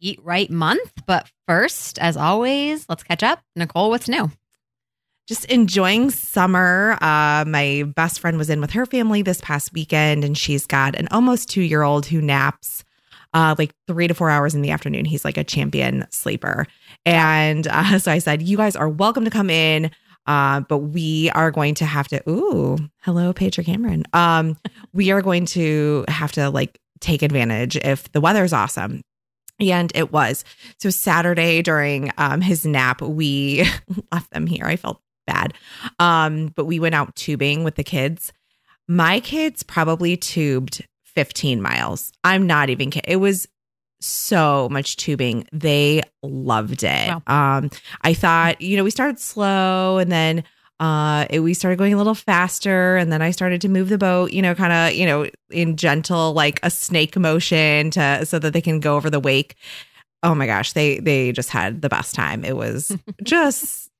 Eat Right Month. But first, as always, let's catch up. Nicole, what's new? Just enjoying summer. Uh, my best friend was in with her family this past weekend, and she's got an almost two year old who naps uh, like three to four hours in the afternoon. He's like a champion sleeper. And uh, so I said, You guys are welcome to come in. Uh, but we are going to have to, ooh, hello, Patrick Cameron. Um, we are going to have to like take advantage if the weather's awesome. And it was. So Saturday during um, his nap, we left them here. I felt bad. Um, but we went out tubing with the kids. My kids probably tubed 15 miles. I'm not even kidding. It was so much tubing. They loved it. Wow. Um, I thought, you know, we started slow and then uh, it, we started going a little faster and then I started to move the boat, you know, kind of, you know, in gentle, like a snake motion to, so that they can go over the wake. Oh my gosh. They, they just had the best time. It was just,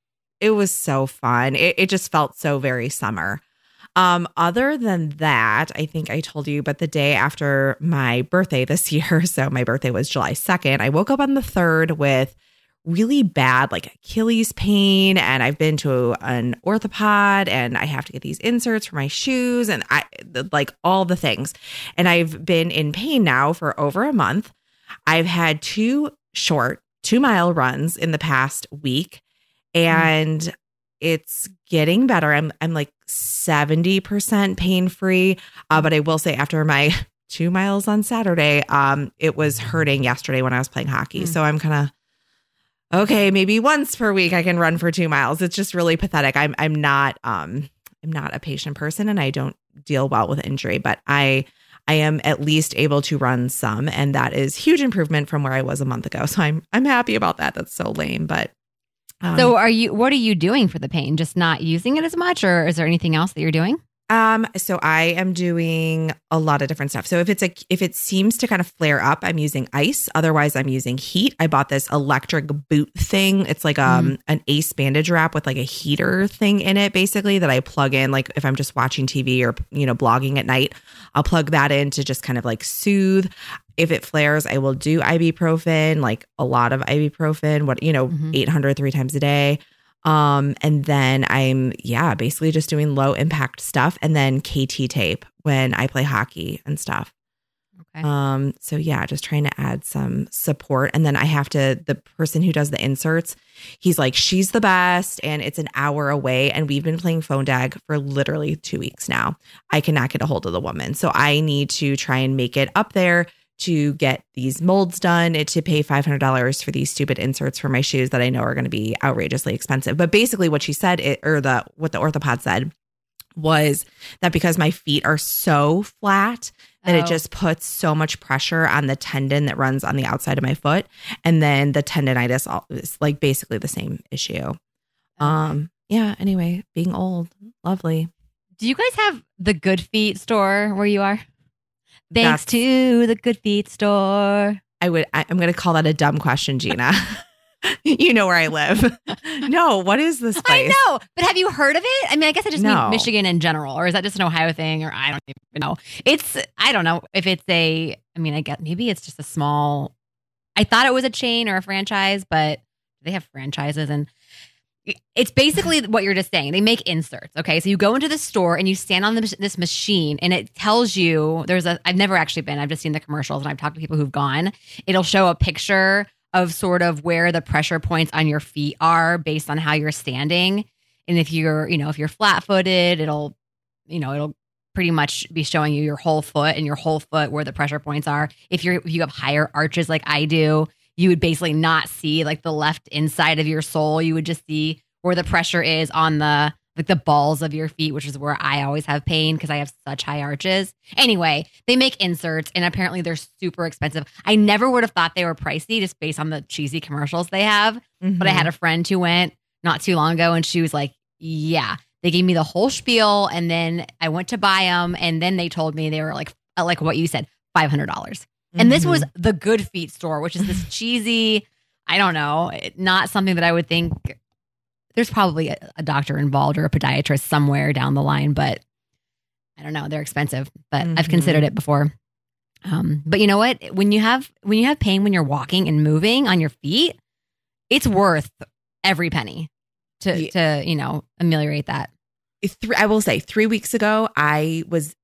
it was so fun. It, it just felt so very summer. Um, other than that, I think I told you, but the day after my birthday this year, so my birthday was July 2nd, I woke up on the 3rd with really bad like Achilles pain and I've been to an orthopod and I have to get these inserts for my shoes and I like all the things. And I've been in pain now for over a month. I've had two short 2 mile runs in the past week and mm. it's getting better. I'm I'm like 70% pain free, uh, but I will say after my 2 miles on Saturday, um it was hurting yesterday when I was playing hockey. Mm. So I'm kind of okay, maybe once per week I can run for two miles. It's just really pathetic. I'm I'm not um I'm not a patient person and I don't deal well with injury, but I I am at least able to run some and that is huge improvement from where I was a month ago. So I'm I'm happy about that. That's so lame, but um, So are you what are you doing for the pain? Just not using it as much or is there anything else that you're doing? Um, so I am doing a lot of different stuff. So if it's a if it seems to kind of flare up, I'm using ice. Otherwise, I'm using heat. I bought this electric boot thing. It's like um mm. an ace bandage wrap with like a heater thing in it, basically that I plug in. Like if I'm just watching TV or you know blogging at night, I'll plug that in to just kind of like soothe. If it flares, I will do ibuprofen, like a lot of ibuprofen. What you know, mm-hmm. 800 three times a day. Um, and then I'm, yeah, basically just doing low impact stuff and then KT tape when I play hockey and stuff. Okay. Um, so yeah, just trying to add some support. And then I have to, the person who does the inserts, he's like, she's the best. And it's an hour away. And we've been playing phone tag for literally two weeks now. I cannot get a hold of the woman. So I need to try and make it up there to get these molds done, to pay $500 for these stupid inserts for my shoes that I know are going to be outrageously expensive. But basically, what she said, it, or the what the orthopod said, was that because my feet are so flat that oh. it just puts so much pressure on the tendon that runs on the outside of my foot, and then the tendonitis is like basically the same issue. Um, yeah. Anyway, being old, lovely. Do you guys have the Good Feet store where you are? Thanks That's, to the Good Feet store. I would. I, am going to call that a dumb question, Gina. you know where I live. no, what is this place? I know, but have you heard of it? I mean, I guess I just no. mean Michigan in general, or is that just an Ohio thing? Or I don't even know. It's I don't know if it's a. I mean, I guess maybe it's just a small. I thought it was a chain or a franchise, but they have franchises, and it's basically what you're just saying. They make inserts. Okay. So you go into the store and you stand on the, this machine and it tells you there's a, I've never actually been, I've just seen the commercials and I've talked to people who've gone. It'll show a picture of sort of where the pressure points on your feet are based on how you're standing. And if you're, you know, if you're flat footed, it'll, you know, it'll pretty much be showing you your whole foot and your whole foot where the pressure points are. If you're, if you have higher arches like I do, you would basically not see like the left inside of your sole. You would just see where the pressure is on the like the balls of your feet, which is where I always have pain because I have such high arches. Anyway, they make inserts and apparently they're super expensive. I never would have thought they were pricey just based on the cheesy commercials they have. Mm-hmm. But I had mm-hmm. a friend who went not too long ago and she was like, yeah, they gave me the whole spiel and then I went to buy them and then they told me they were like, uh, like what you said, $500. Dollars mm-hmm. And this was mm-hmm. the Good Feet store, which is this cheesy, I don't know, not something that I would think there's probably a, a, doctor involved or a podiatrist somewhere down the line, but I don't know. They're expensive, but mm-hmm. I've considered it before. Um, but you know what? When you have when you have pain when you're walking and moving on your feet, it's worth every penny to yeah. to you know ameliorate that. I will say, three weeks ago, I was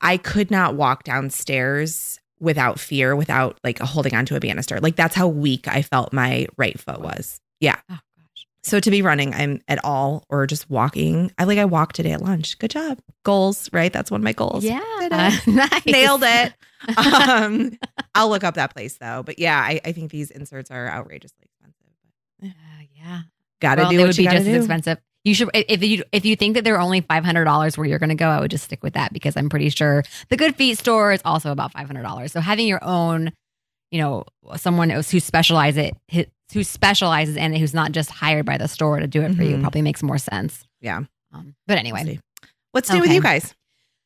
I could not walk downstairs without fear, without like holding onto a banister. Like that's how weak I felt my right foot was. Yeah. Oh, so to be running, I'm at all or just walking. I like I walked today at lunch. Good job. Goals, right? That's one of my goals. Yeah. nice. Nailed it. um, I'll look up that place though. But yeah, I, I think these inserts are outrageously expensive. Uh, yeah. Gotta well, do what would you be just do. as expensive. You should if you if you think that they're only five hundred dollars where you're going to go, I would just stick with that because I'm pretty sure the Good Feet store is also about five hundred dollars. So having your own, you know, someone who specializes it who specializes in it, who's not just hired by the store to do it for mm-hmm. you, probably makes more sense. Yeah. Um, but anyway, what's new okay. with you guys?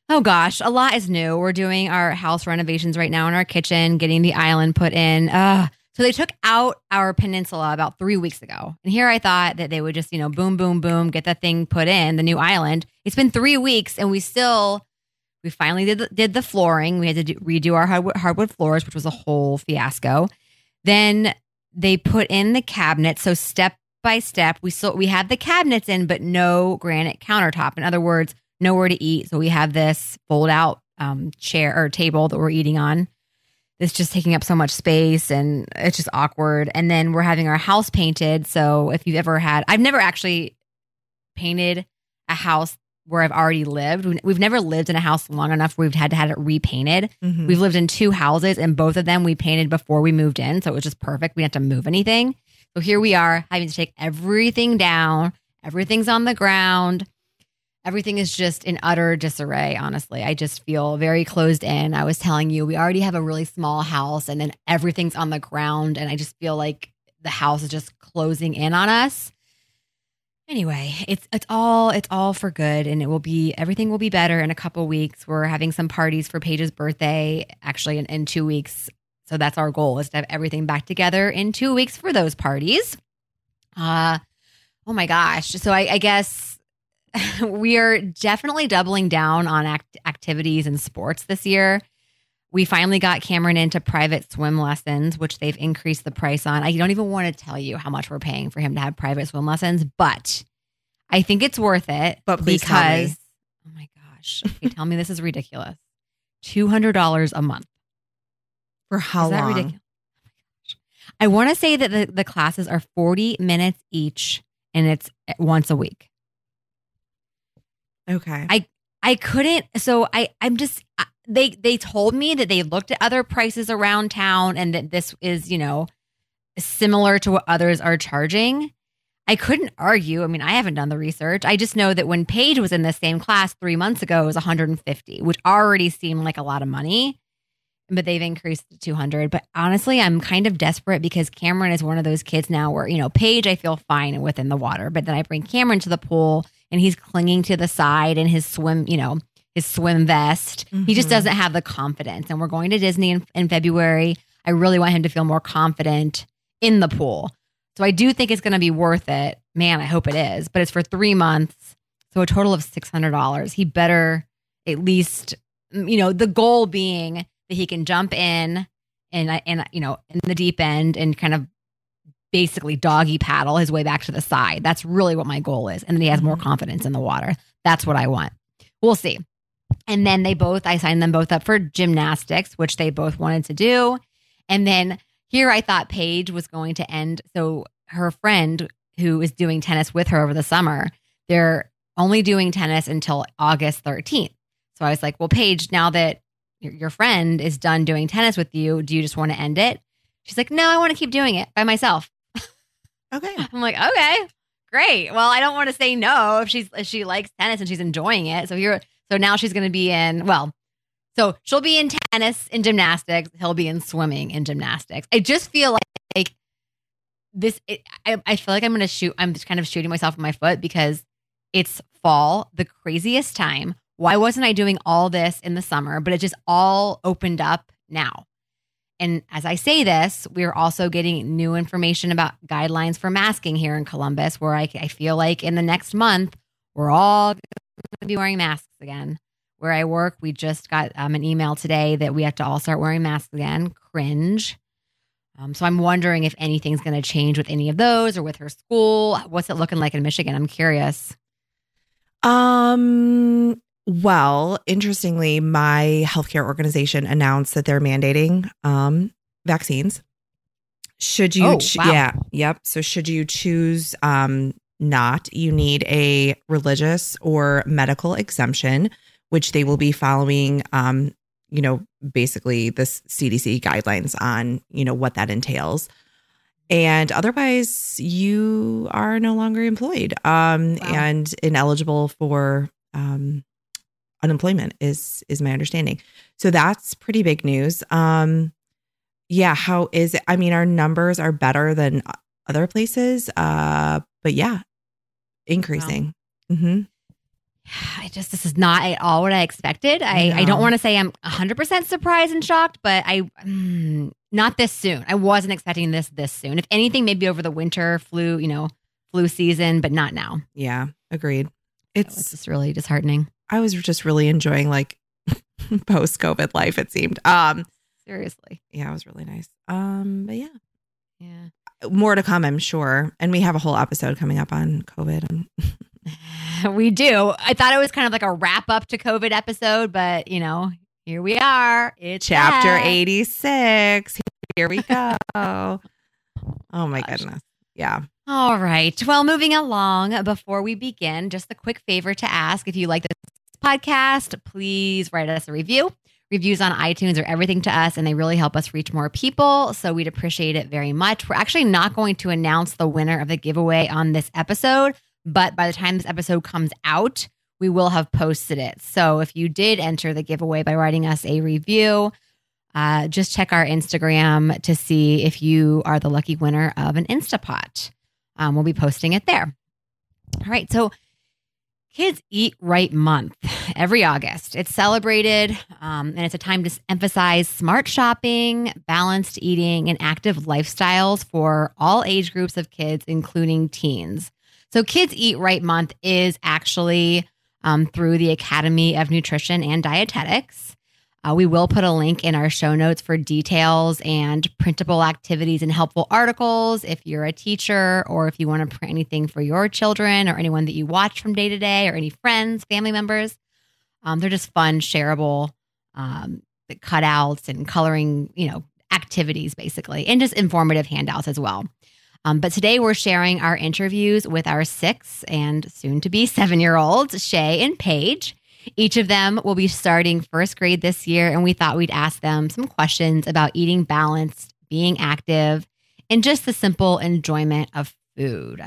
Oh gosh, a lot is new. We're doing our house renovations right now in our kitchen, getting the island put in. Uh, so they took out our peninsula about three weeks ago. And here I thought that they would just, you know, boom, boom, boom, get that thing put in, the new island. It's been three weeks and we still, we finally did the, did the flooring. We had to do, redo our hardwood, hardwood floors, which was a whole fiasco. Then they put in the cabinets. So step by step, we still we had the cabinets in, but no granite countertop. In other words, nowhere to eat. So we have this fold out um, chair or table that we're eating on. It's just taking up so much space and it's just awkward. And then we're having our house painted. So if you've ever had, I've never actually painted a house where I've already lived. We've never lived in a house long enough where we've had to have it repainted. Mm-hmm. We've lived in two houses and both of them we painted before we moved in. So it was just perfect. We didn't have to move anything. So here we are having to take everything down. Everything's on the ground. Everything is just in utter disarray, honestly. I just feel very closed in. I was telling you, we already have a really small house and then everything's on the ground. And I just feel like the house is just closing in on us. Anyway, it's it's all it's all for good and it will be everything will be better in a couple weeks. We're having some parties for Paige's birthday actually in, in 2 weeks. So that's our goal is to have everything back together in 2 weeks for those parties. Uh oh my gosh. So I, I guess we are definitely doubling down on act- activities and sports this year. We finally got Cameron into private swim lessons, which they've increased the price on. I don't even want to tell you how much we're paying for him to have private swim lessons, but I think it's worth it. But because, oh my gosh, okay, tell me this is ridiculous. Two hundred dollars a month for how long? Ridiculous? I want to say that the, the classes are forty minutes each, and it's eh, once a week. Okay. I I couldn't. So I I'm just they they told me that they looked at other prices around town and that this is you know similar to what others are charging i couldn't argue i mean i haven't done the research i just know that when paige was in the same class three months ago it was 150 which already seemed like a lot of money but they've increased to 200 but honestly i'm kind of desperate because cameron is one of those kids now where you know paige i feel fine within the water but then i bring cameron to the pool and he's clinging to the side in his swim you know his swim vest. Mm-hmm. He just mm-hmm. doesn't have the confidence. And we're going to Disney in, in February. I really want him to feel more confident in the pool. So I do think it's going to be worth it. Man, I hope it is. But it's for three months. So a total of $600. He better at least, you know, the goal being that he can jump in and, and you know, in the deep end and kind of basically doggy paddle his way back to the side. That's really what my goal is. And then he has more mm-hmm. confidence in the water. That's what I want. We'll see. And then they both, I signed them both up for gymnastics, which they both wanted to do. And then here I thought Paige was going to end. So her friend who is doing tennis with her over the summer, they're only doing tennis until August 13th. So I was like, well, Paige, now that your friend is done doing tennis with you, do you just want to end it? She's like, no, I want to keep doing it by myself. Okay. I'm like, okay, great. Well, I don't want to say no if she's if she likes tennis and she's enjoying it. So here, so now she's going to be in. Well, so she'll be in tennis and gymnastics. He'll be in swimming and gymnastics. I just feel like, like this. It, I, I feel like I'm going to shoot. I'm just kind of shooting myself in my foot because it's fall, the craziest time. Why wasn't I doing all this in the summer? But it just all opened up now. And as I say this, we're also getting new information about guidelines for masking here in Columbus, where I, I feel like in the next month, we're all going to be wearing masks again. Where I work, we just got um, an email today that we have to all start wearing masks again. Cringe. Um, so I'm wondering if anything's going to change with any of those or with her school. What's it looking like in Michigan? I'm curious. Um, well, interestingly, my healthcare organization announced that they're mandating um, vaccines. Should you, oh, ch- wow. yeah, yep. So, should you choose um, not, you need a religious or medical exemption, which they will be following. Um, you know, basically this CDC guidelines on you know what that entails and otherwise you are no longer employed um, wow. and ineligible for um, unemployment is is my understanding so that's pretty big news um, yeah how is it i mean our numbers are better than other places uh, but yeah increasing wow. mm-hmm. I just this is not at all what I expected. I, I don't want to say I'm 100% surprised and shocked, but I mm, not this soon. I wasn't expecting this this soon. If anything, maybe over the winter flu, you know, flu season, but not now. Yeah, agreed. It's, so it's just really disheartening. I was just really enjoying like post COVID life. It seemed. Um, seriously. Yeah, it was really nice. Um, but yeah, yeah, more to come, I'm sure. And we have a whole episode coming up on COVID. we do. I thought it was kind of like a wrap up to COVID episode, but you know, here we are. It's chapter that. 86. Here we go. oh my Gosh. goodness. Yeah. All right. Well, moving along, before we begin, just a quick favor to ask if you like this podcast, please write us a review. Reviews on iTunes are everything to us, and they really help us reach more people. So we'd appreciate it very much. We're actually not going to announce the winner of the giveaway on this episode, but by the time this episode comes out, we will have posted it. So if you did enter the giveaway by writing us a review, uh, just check our Instagram to see if you are the lucky winner of an Instapot. Um, we'll be posting it there. All right. So, Kids Eat Right Month every August. It's celebrated um, and it's a time to emphasize smart shopping, balanced eating, and active lifestyles for all age groups of kids, including teens. So, Kids Eat Right Month is actually um, through the Academy of Nutrition and Dietetics. Uh, we will put a link in our show notes for details and printable activities and helpful articles if you're a teacher or if you want to print anything for your children or anyone that you watch from day to day or any friends, family members. Um, they're just fun, shareable um, cutouts and coloring, you know, activities basically, and just informative handouts as well. Um, but today we're sharing our interviews with our six and soon to be seven year olds, Shay and Paige. Each of them will be starting first grade this year, and we thought we'd ask them some questions about eating balanced, being active, and just the simple enjoyment of food.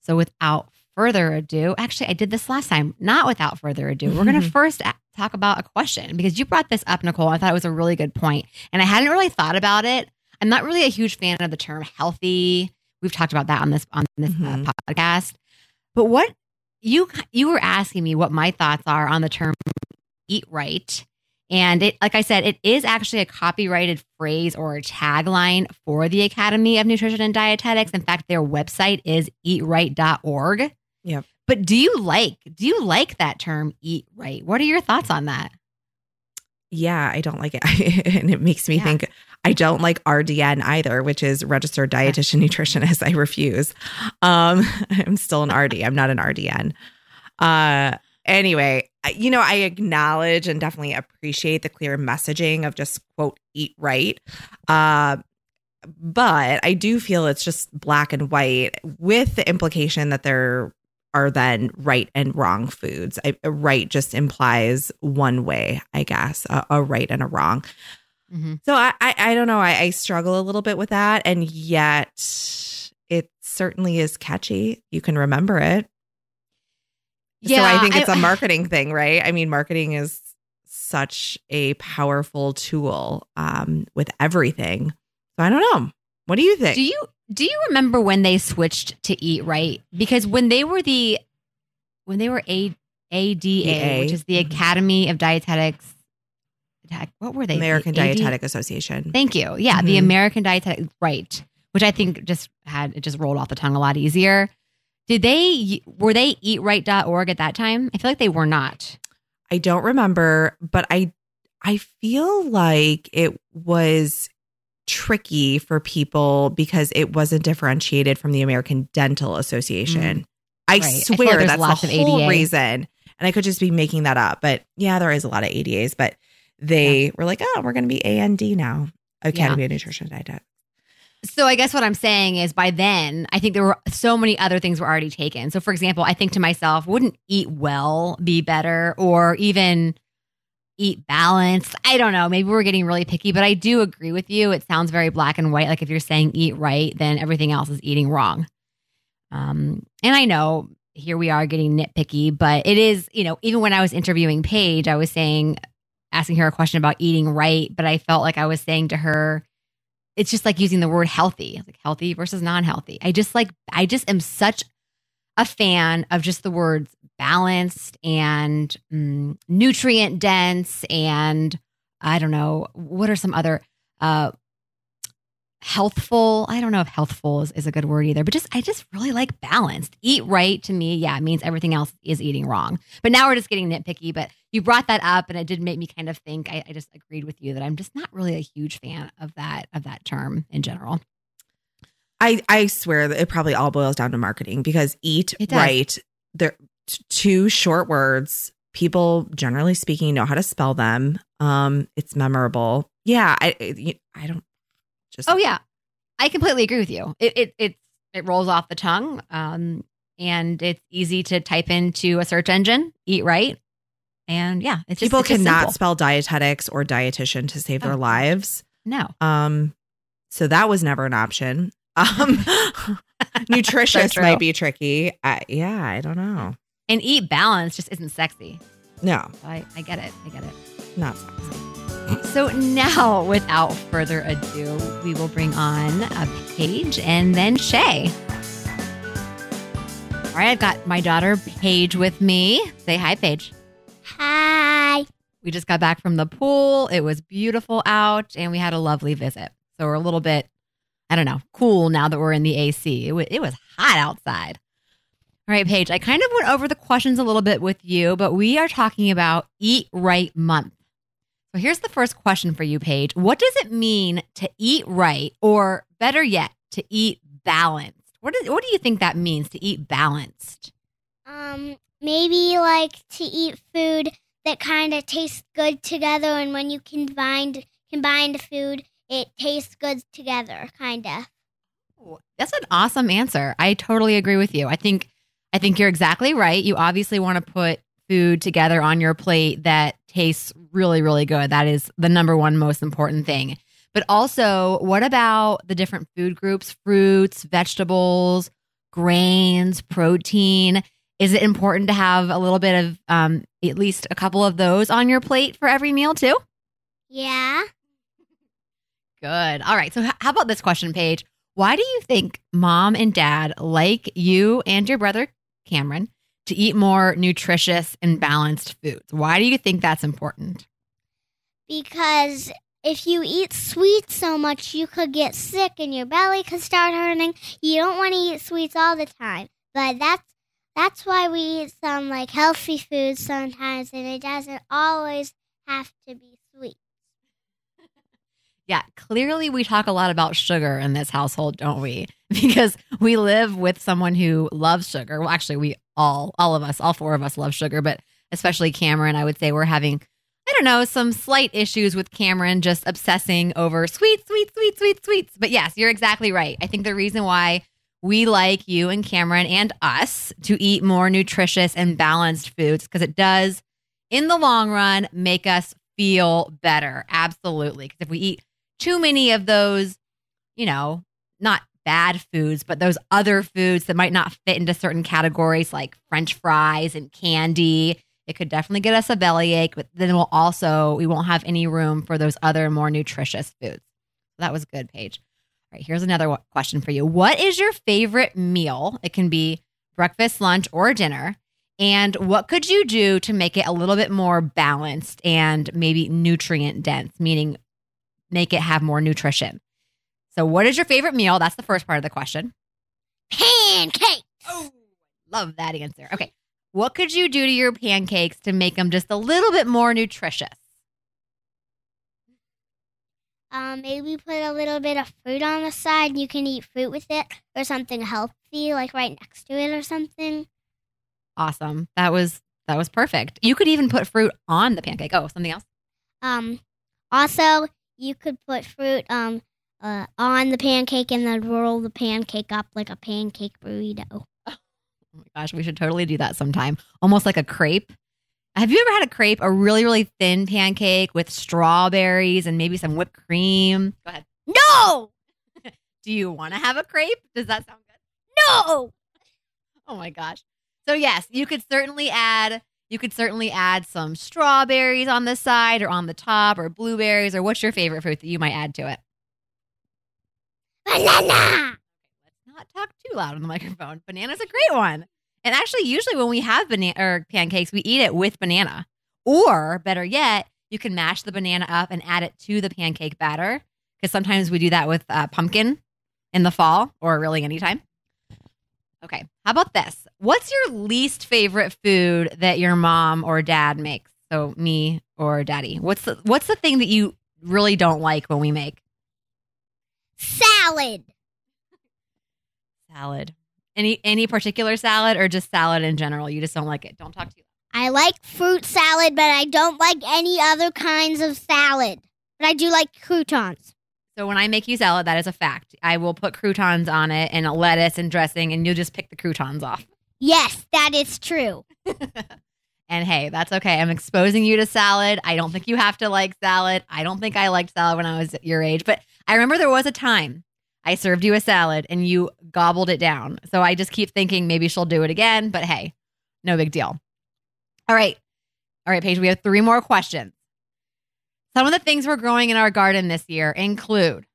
So, without further ado, actually, I did this last time, not without further ado. We're going to first talk about a question because you brought this up, Nicole. I thought it was a really good point, and I hadn't really thought about it. I'm not really a huge fan of the term healthy We've talked about that on this on this uh, mm-hmm. uh, podcast. But what you you were asking me what my thoughts are on the term eat right. And it, like I said, it is actually a copyrighted phrase or a tagline for the Academy of Nutrition and Dietetics. In fact, their website is eatright.org. Yep. But do you like do you like that term eat right? What are your thoughts on that? Yeah, I don't like it. and it makes me yeah. think I don't like RDN either, which is registered dietitian nutritionist. I refuse. Um, I'm still an RD. I'm not an RDN. Uh, anyway, you know, I acknowledge and definitely appreciate the clear messaging of just quote eat right. Uh, but I do feel it's just black and white with the implication that there are then right and wrong foods. I, right just implies one way, I guess, a, a right and a wrong. Mm-hmm. So I, I, I don't know. I, I struggle a little bit with that, and yet it certainly is catchy. You can remember it. Yeah, so I think it's I, a marketing thing, right? I mean, marketing is such a powerful tool um, with everything. So I don't know. What do you think? Do you do you remember when they switched to Eat Right? Because when they were the when they were a ADA, which is the mm-hmm. Academy of Dietetics. What were they? American Dietetic Association. Thank you. Yeah, mm-hmm. the American Dietetic right, which I think just had it just rolled off the tongue a lot easier. Did they were they eatright.org at that time? I feel like they were not. I don't remember, but I I feel like it was tricky for people because it wasn't differentiated from the American Dental Association. Mm. I right. swear I like that's the whole reason. And I could just be making that up. But yeah, there is a lot of ADAs, but they yeah. were like, oh, we're going to be A AND D now Academy yeah. of Nutrition Dietetics. So I guess what I'm saying is by then, I think there were so many other things were already taken. So for example, I think to myself, wouldn't eat well be better or even eat balanced? I don't know. Maybe we're getting really picky, but I do agree with you. It sounds very black and white. Like if you're saying eat right, then everything else is eating wrong. Um, and I know here we are getting nitpicky, but it is, you know, even when I was interviewing Paige, I was saying, asking her a question about eating right, but I felt like I was saying to her, it's just like using the word healthy, like healthy versus non healthy. I just like, I just am such a fan of just the words balanced and mm, nutrient dense and I don't know, what are some other uh, healthful. I don't know if healthful is, is a good word either, but just I just really like balanced. Eat right to me, yeah, it means everything else is eating wrong. But now we're just getting nitpicky. But you brought that up and it did make me kind of think I, I just agreed with you that I'm just not really a huge fan of that of that term in general. I I swear that it probably all boils down to marketing because eat right, they're two short words. People generally speaking know how to spell them. Um, it's memorable. Yeah, I I don't just oh yeah, I completely agree with you. It it it, it rolls off the tongue, um, and it's easy to type into a search engine. Eat right, and yeah, it's people just, it's cannot spell dietetics or dietitian to save oh. their lives. No, um, so that was never an option. Um, nutritious so might be tricky. I, yeah, I don't know. And eat balance just isn't sexy. No, I, I get it. I get it. Not sexy. So now, without further ado, we will bring on a Paige and then Shay. All right, I've got my daughter Paige with me. Say hi, Paige. Hi. We just got back from the pool. It was beautiful out, and we had a lovely visit. So we're a little bit, I don't know, cool now that we're in the AC. It, w- it was hot outside. All right, Paige, I kind of went over the questions a little bit with you, but we are talking about Eat Right Month. So here's the first question for you, Paige. What does it mean to eat right, or better yet, to eat balanced? What, is, what do you think that means to eat balanced? Um, maybe like to eat food that kind of tastes good together, and when you combine combine the food, it tastes good together, kind of. That's an awesome answer. I totally agree with you. I think I think you're exactly right. You obviously want to put food together on your plate that tastes really, really good. That is the number one most important thing. But also, what about the different food groups, fruits, vegetables, grains, protein? Is it important to have a little bit of um, at least a couple of those on your plate for every meal, too? Yeah. Good. All right. So, how about this question, Paige? Why do you think mom and dad like you and your brother, Cameron, to eat more nutritious and balanced foods. Why do you think that's important? Because if you eat sweets so much, you could get sick and your belly could start hurting. You don't want to eat sweets all the time. But that's that's why we eat some like healthy foods sometimes and it doesn't always have to be. Yeah, clearly we talk a lot about sugar in this household, don't we? Because we live with someone who loves sugar. Well, actually, we all, all of us, all four of us love sugar, but especially Cameron, I would say we're having, I don't know, some slight issues with Cameron just obsessing over sweet, sweet, sweet, sweet, sweets. But yes, you're exactly right. I think the reason why we like you and Cameron and us to eat more nutritious and balanced foods because it does, in the long run, make us feel better. Absolutely. Because if we eat too many of those, you know, not bad foods, but those other foods that might not fit into certain categories like French fries and candy. It could definitely get us a bellyache, but then we'll also we won't have any room for those other more nutritious foods. That was good, Paige. All right, here's another question for you. What is your favorite meal? It can be breakfast, lunch, or dinner. And what could you do to make it a little bit more balanced and maybe nutrient dense, meaning make it have more nutrition? So, what is your favorite meal? That's the first part of the question. Pancakes. Oh, love that answer. Okay. What could you do to your pancakes to make them just a little bit more nutritious? Um, maybe put a little bit of fruit on the side. You can eat fruit with it or something healthy, like right next to it or something. Awesome. That was that was perfect. You could even put fruit on the pancake. Oh, something else? Um, also, you could put fruit um uh, on the pancake and then roll the pancake up like a pancake burrito. Oh my gosh, we should totally do that sometime. Almost like a crepe. Have you ever had a crepe, a really, really thin pancake with strawberries and maybe some whipped cream? Go ahead. No! Do you want to have a crepe? Does that sound good? No! Oh my gosh. So yes, you could certainly add you could certainly add some strawberries on the side or on the top or blueberries or what's your favorite fruit that you might add to it? Banana! Let's not talk too loud on the microphone. Banana's a great one. And actually, usually when we have banana or pancakes, we eat it with banana. Or better yet, you can mash the banana up and add it to the pancake batter. Because sometimes we do that with uh, pumpkin in the fall or really anytime. Okay, how about this? What's your least favorite food that your mom or dad makes? So me or daddy. What's the what's the thing that you really don't like when we make? Salad. Salad. Any any particular salad or just salad in general? You just don't like it. Don't talk to you. I like fruit salad, but I don't like any other kinds of salad. But I do like croutons. So when I make you salad, that is a fact. I will put croutons on it and lettuce and dressing, and you'll just pick the croutons off. Yes, that is true. and hey, that's okay. I'm exposing you to salad. I don't think you have to like salad. I don't think I liked salad when I was your age, but I remember there was a time I served you a salad and you gobbled it down. So I just keep thinking maybe she'll do it again, but hey, no big deal. All right. All right, Paige, we have three more questions. Some of the things we're growing in our garden this year include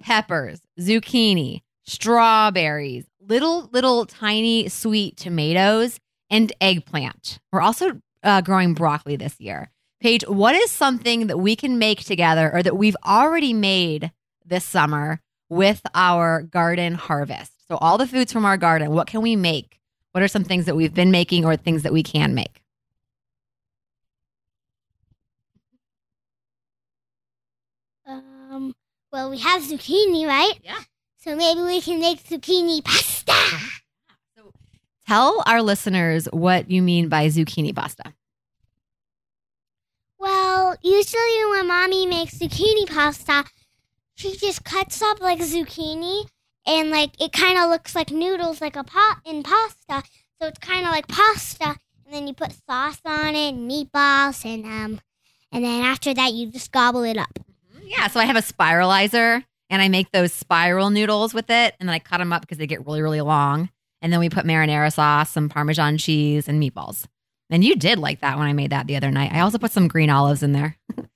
peppers, zucchini, strawberries, little, little tiny sweet tomatoes, and eggplant. We're also uh, growing broccoli this year. Paige, what is something that we can make together or that we've already made this summer with our garden harvest. So, all the foods from our garden, what can we make? What are some things that we've been making or things that we can make? Um, well, we have zucchini, right? Yeah. So maybe we can make zucchini pasta. So, tell our listeners what you mean by zucchini pasta. Well, usually when mommy makes zucchini pasta, she just cuts up like zucchini and like it kind of looks like noodles like a pot in pasta so it's kind of like pasta and then you put sauce on it and meatballs and um and then after that you just gobble it up. Yeah so i have a spiralizer and i make those spiral noodles with it and then i cut them up because they get really really long and then we put marinara sauce some parmesan cheese and meatballs and you did like that when i made that the other night i also put some green olives in there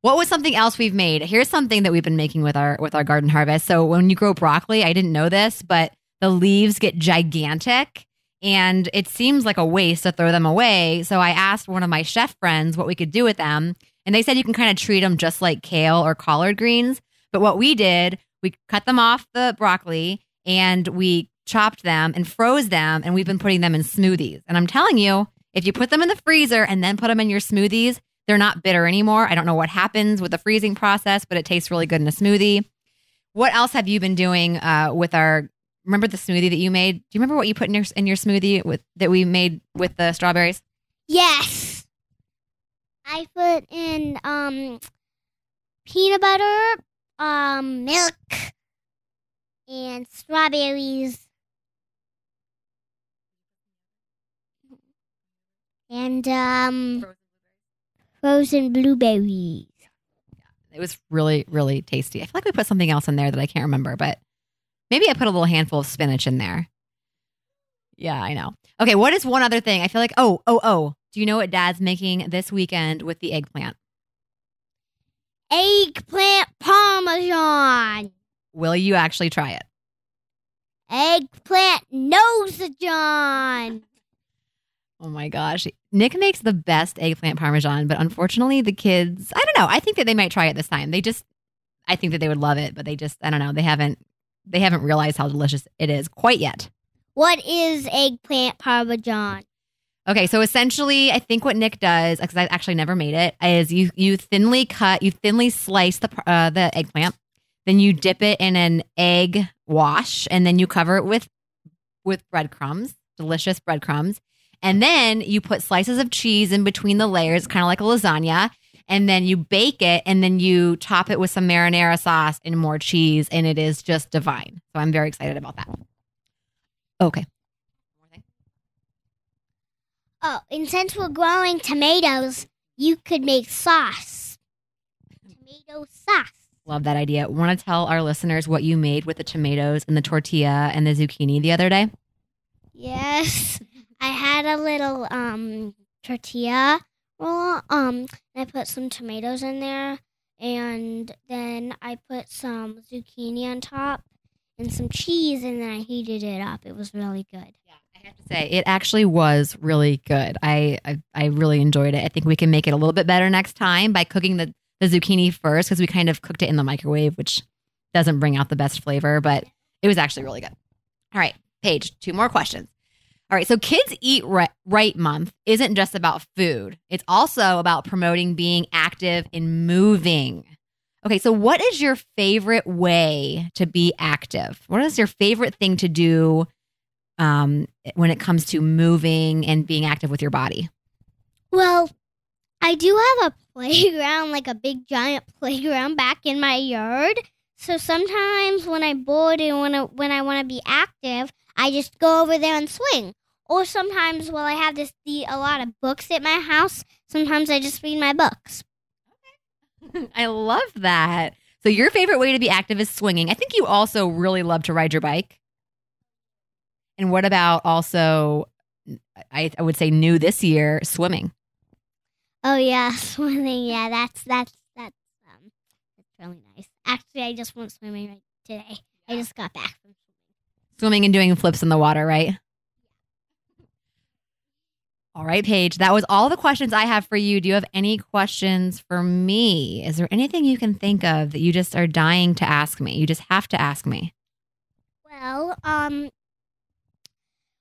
What was something else we've made? Here's something that we've been making with our with our garden harvest. So when you grow broccoli, I didn't know this, but the leaves get gigantic and it seems like a waste to throw them away. So I asked one of my chef friends what we could do with them, and they said you can kind of treat them just like kale or collard greens. But what we did, we cut them off the broccoli and we chopped them and froze them, and we've been putting them in smoothies. And I'm telling you, if you put them in the freezer and then put them in your smoothies, they're not bitter anymore. I don't know what happens with the freezing process, but it tastes really good in a smoothie. What else have you been doing uh, with our? Remember the smoothie that you made? Do you remember what you put in your in your smoothie with that we made with the strawberries? Yes, I put in um peanut butter, um milk, and strawberries. And um frozen blueberries. It was really, really tasty. I feel like we put something else in there that I can't remember, but Maybe I put a little handful of spinach in there. Yeah, I know. Okay, what is one other thing? I feel like, oh, oh, oh. Do you know what dad's making this weekend with the eggplant? Eggplant parmesan. Will you actually try it? Eggplant nose John. Oh my gosh. Nick makes the best eggplant parmesan, but unfortunately the kids, I don't know. I think that they might try it this time. They just I think that they would love it, but they just I don't know. They haven't they haven't realized how delicious it is quite yet. What is eggplant parmesan? Okay, so essentially, I think what Nick does, because I actually never made it, is you you thinly cut, you thinly slice the uh, the eggplant, then you dip it in an egg wash, and then you cover it with with breadcrumbs, delicious breadcrumbs, and then you put slices of cheese in between the layers, kind of like a lasagna, and then you bake it, and then you top it with some marinara sauce and more cheese, and it is just divine. So I'm very excited about that. Okay, Oh, and since we're growing tomatoes, you could make sauce. Tomato sauce. Love that idea. Want to tell our listeners what you made with the tomatoes and the tortilla and the zucchini the other day? Yes. I had a little um tortilla roll. Um, I put some tomatoes in there, and then I put some zucchini on top and some cheese, and then I heated it up. It was really good. I have to say, it actually was really good. I, I, I really enjoyed it. I think we can make it a little bit better next time by cooking the, the zucchini first because we kind of cooked it in the microwave, which doesn't bring out the best flavor, but it was actually really good. All right, Paige, two more questions. All right, so Kids Eat right, right Month isn't just about food, it's also about promoting being active and moving. Okay, so what is your favorite way to be active? What is your favorite thing to do um, when it comes to moving and being active with your body? Well, I do have a playground, like a big giant playground back in my yard. So sometimes when I'm bored and when I, when I want to be active, I just go over there and swing. Or sometimes while I have this the, a lot of books at my house, sometimes I just read my books. I love that. So your favorite way to be active is swinging. I think you also really love to ride your bike. And what about also, I, I would say new this year, swimming? Oh yeah, swimming. Yeah, that's that's that's um that's really nice. Actually, I just went swimming right today. I just got back from swimming. Swimming and doing flips in the water, right? All right, Paige, that was all the questions I have for you. Do you have any questions for me? Is there anything you can think of that you just are dying to ask me? You just have to ask me. Well, um,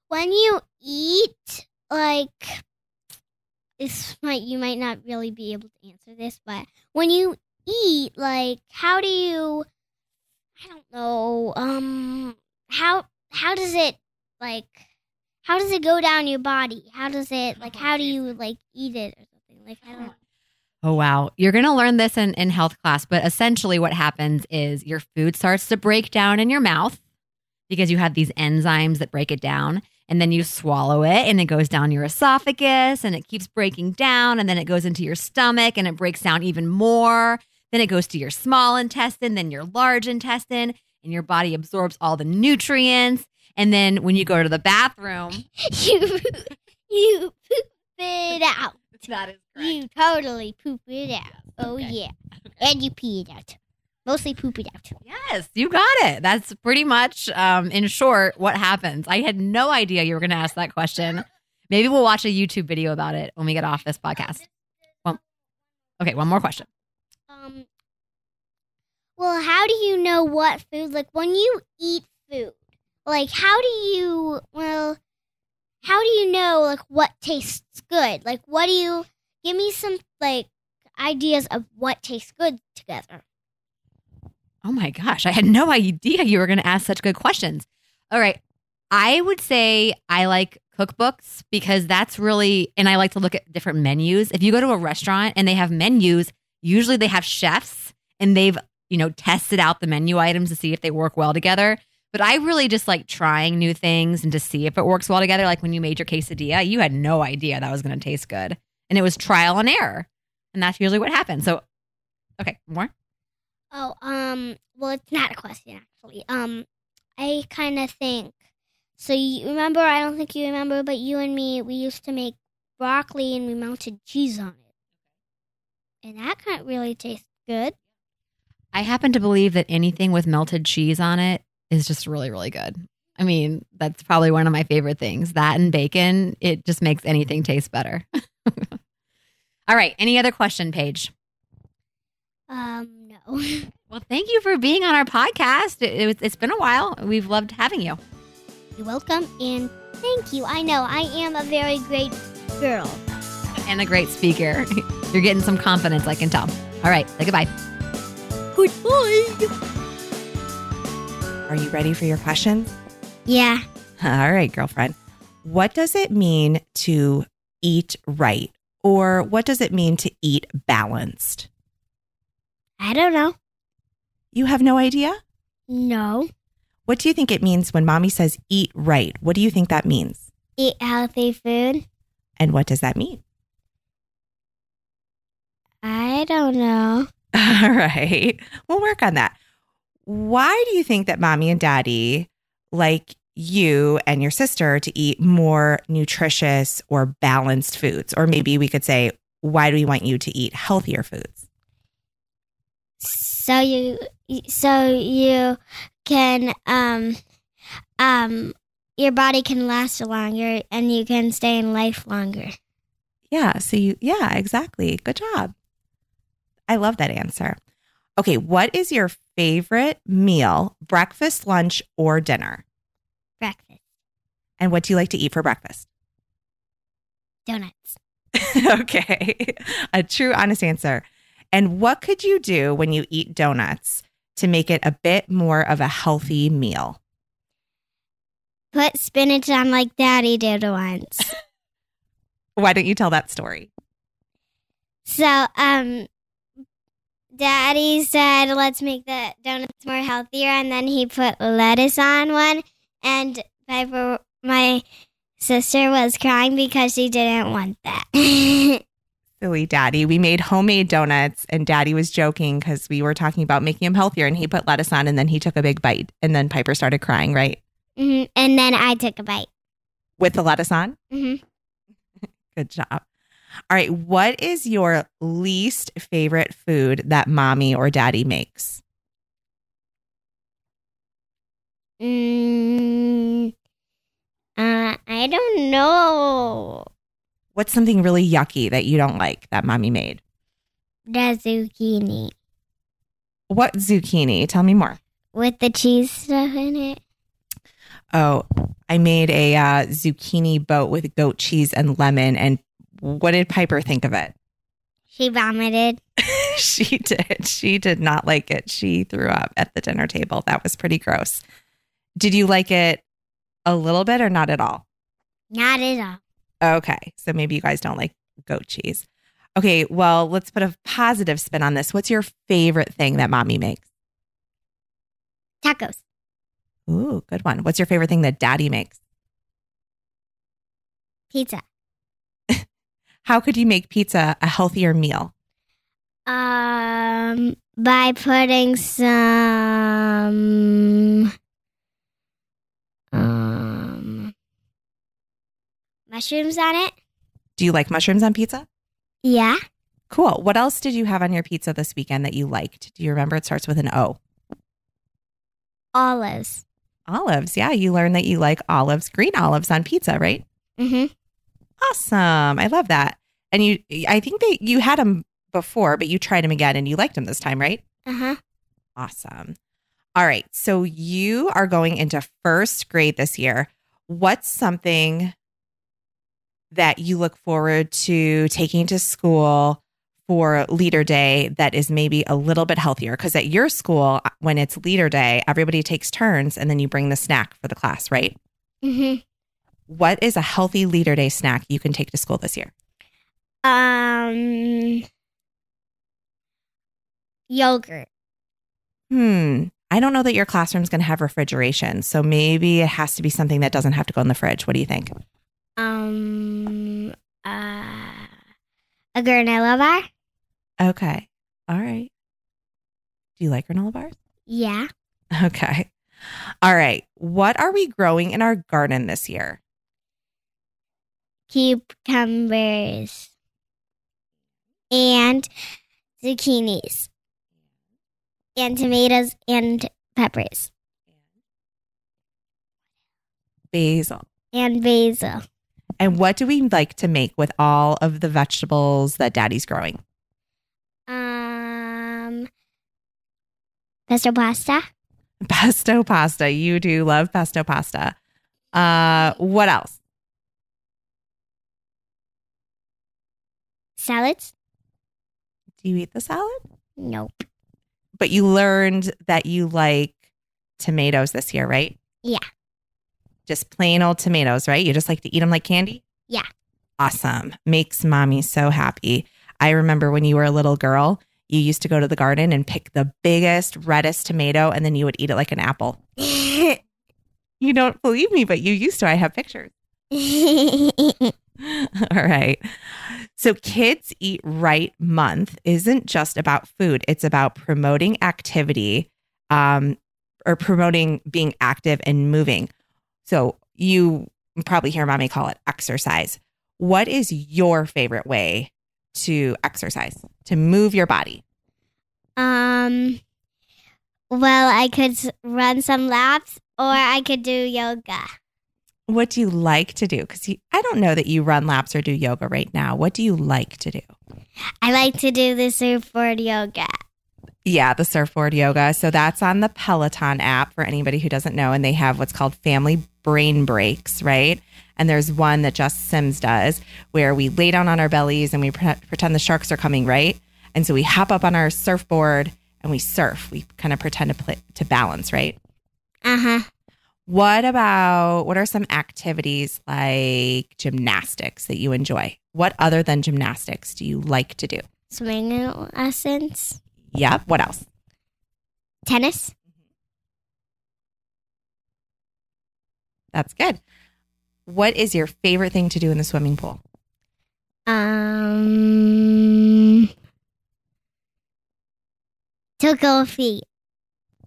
when you eat, like this might you might not really be able to answer this, but when you eat, like how do you I don't know, um how how does it like how does it go down your body? How does it like how do you like eat it or something? Like I don't Oh wow. You're gonna learn this in, in health class, but essentially what happens is your food starts to break down in your mouth because you have these enzymes that break it down and then you swallow it and it goes down your esophagus and it keeps breaking down and then it goes into your stomach and it breaks down even more. Then it goes to your small intestine then your large intestine and your body absorbs all the nutrients. And then when you go to the bathroom you you poop it out. That is correct. you totally poop it out. Oh Okay. yeah. And you pee it out mostly poop it out yes you got it that's pretty much um, in short what happens i had no idea you were going to ask that question maybe we'll watch a youtube video about it when we get off this podcast well, okay one more question Um. Well, how do you know what food? Like when you eat food, like how do you? Well, how do you know like what tastes good? Like what do you? Give me some like ideas of what tastes good together. Oh my gosh, I had no idea you were going to ask such good questions. All right. I would say I like cookbooks because that's really, and I like to look at different menus. If you go to a restaurant and they have menus, usually they have chefs and they've, you know, tested out the menu items to see if they work well together. But I really just like trying new things and to see if it works well together. Like when you made your quesadilla, you had no idea that was going to taste good. And it was trial and error. And that's usually what happens. So, okay, more? Oh, um. Well, it's not a question actually. Um, I kind of think. So you remember? I don't think you remember, but you and me, we used to make broccoli and we melted cheese on it, and that kind of really tastes good. I happen to believe that anything with melted cheese on it is just really, really good. I mean, that's probably one of my favorite things. That and bacon, it just makes anything taste better. All right. Any other question, Paige? Um, no. Well, thank you for being on our podcast. It, it, it's been a while. We've loved having you. You're welcome, and thank you. I know I am a very great girl. And a great speaker. You're getting some confidence, I can tell. All right. Say goodbye. Goodbye. Are you ready for your questions? Yeah. All right, girlfriend. What does it mean to eat right? Or what does it mean to eat balanced? I don't know. You have no idea? No. What do you think it means when mommy says eat right? What do you think that means? Eat healthy food. And what does that mean? I don't know. All right. We'll work on that. Why do you think that mommy and daddy like you and your sister to eat more nutritious or balanced foods? Or maybe we could say, why do we want you to eat healthier foods? So you so you can um um your body can last longer and you can stay in life longer. Yeah. So you, yeah, exactly. Good job. I love that answer. Okay. What is your favorite meal, breakfast, lunch, or dinner? Breakfast. And what do you like to eat for breakfast? Donuts. okay. A true, honest answer. And what could you do when you eat donuts to make it a bit more of a healthy meal? Put spinach on like Daddy did once. Why don't you tell that story? so, um, Daddy said, let's make the donuts more healthier. And then he put lettuce on one. And Piper, my sister, was crying because she didn't want that. Silly daddy. We made homemade donuts and daddy was joking because we were talking about making him healthier and he put lettuce on and then he took a big bite and then Piper started crying, right? hmm And then I took a bite. With the lettuce on? hmm Good job. All right. What is your least favorite food that mommy or daddy makes? Mm, uh, I don't know. What's something really yucky that you don't like that mommy made? The zucchini What zucchini? Tell me more. with the cheese stuff in it. Oh, I made a uh, zucchini boat with goat cheese and lemon. And what did Piper think of it? She vomited. she did. She did not like it. She threw up at the dinner table. That was pretty gross. Did you like it a little bit or not at all? Not at all. Okay. So maybe you guys don't like goat cheese. Okay. Well, let's put a positive spin on this. What's your favorite thing that mommy makes? Tacos. Ooh, good one. What's your favorite thing that daddy makes? Pizza. How could you make pizza a healthier meal? Um, by putting some mushrooms on it. Do you like mushrooms on pizza? Yeah. Cool. What else did you have on your pizza this weekend that you liked? Do you remember? It starts with an O. Olives. Olives. Yeah, you learned that you like olives, green olives on pizza, right? Mm-hmm. Awesome. I love that. And you, I think that you had them before, but you tried them again and you liked them this time, right? Uh-huh. Awesome. All right. So you are going into first grade this year. What's something that you look forward to taking to school for leader day that is maybe a little bit healthier? Because at your school, when it's leader day, everybody takes turns and then you bring the snack for the class, right? Mm-hmm. What is a healthy leader day snack you can take to school this year? Um yogurt. Hmm. I don't know that your classroom's going to have refrigeration. So maybe it has to be something that doesn't have to go in the fridge. What do you think? Um uh a granola bar? Okay. All right. Do you like granola bars? Yeah. Okay. All right. What are we growing in our garden this year? Cucumbers and zucchinis and tomatoes and peppers Basil. and basil. And what do we like to make with all of the vegetables that daddy's growing? Um, pesto pasta. Pesto pasta. You do love pesto pasta. Uh, what else? Salads? Do you eat the salad? Nope. But you learned that you like tomatoes this year, right? Yeah. Just plain old tomatoes, right? You just like to eat them like candy? Yeah. Awesome. Makes mommy so happy. I remember when you were a little girl, you used to go to the garden and pick the biggest, reddest tomato, and then you would eat it like an apple. You don't believe me, but you used to. I have pictures. All right. So, Kids Eat Right Month isn't just about food, it's about promoting activity um, or promoting being active and moving. So, you probably hear mommy call it exercise. What is your favorite way to exercise, to move your body? um, well, I could run some laps or I could do yoga. What do you like to do? Because I don't know that you run laps or do yoga right now. What do you like to do? I like to do the surfboard yoga. Yeah, the surfboard yoga. So that's on the Peloton app for anybody who doesn't know. And they have what's called family brain breaks, right? And there's one that Jess Sims does where we lay down on our bellies and we pre- pretend the sharks are coming, right? And so we hop up on our surfboard and we surf. We kind of pretend to play to balance, right? Uh huh. What about what are some activities like gymnastics that you enjoy? What other than gymnastics do you like to do? Swimming lessons, Yep. What else? tennis, That's good. What is your favorite thing to do in the swimming pool? um, tickle feet.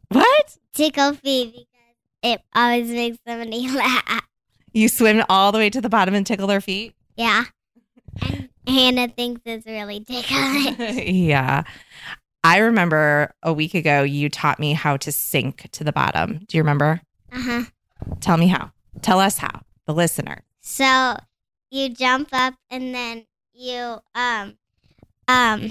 What? Tickle feet because it always makes somebody laugh. You swim all the way to the bottom and tickle their feet? Yeah. And Hannah thinks it's really ticklish. yeah. I remember a week ago you taught me how to sink to the bottom. Do you remember? Uh huh. Tell me how. Tell us how. The listener. So you jump up and then you um um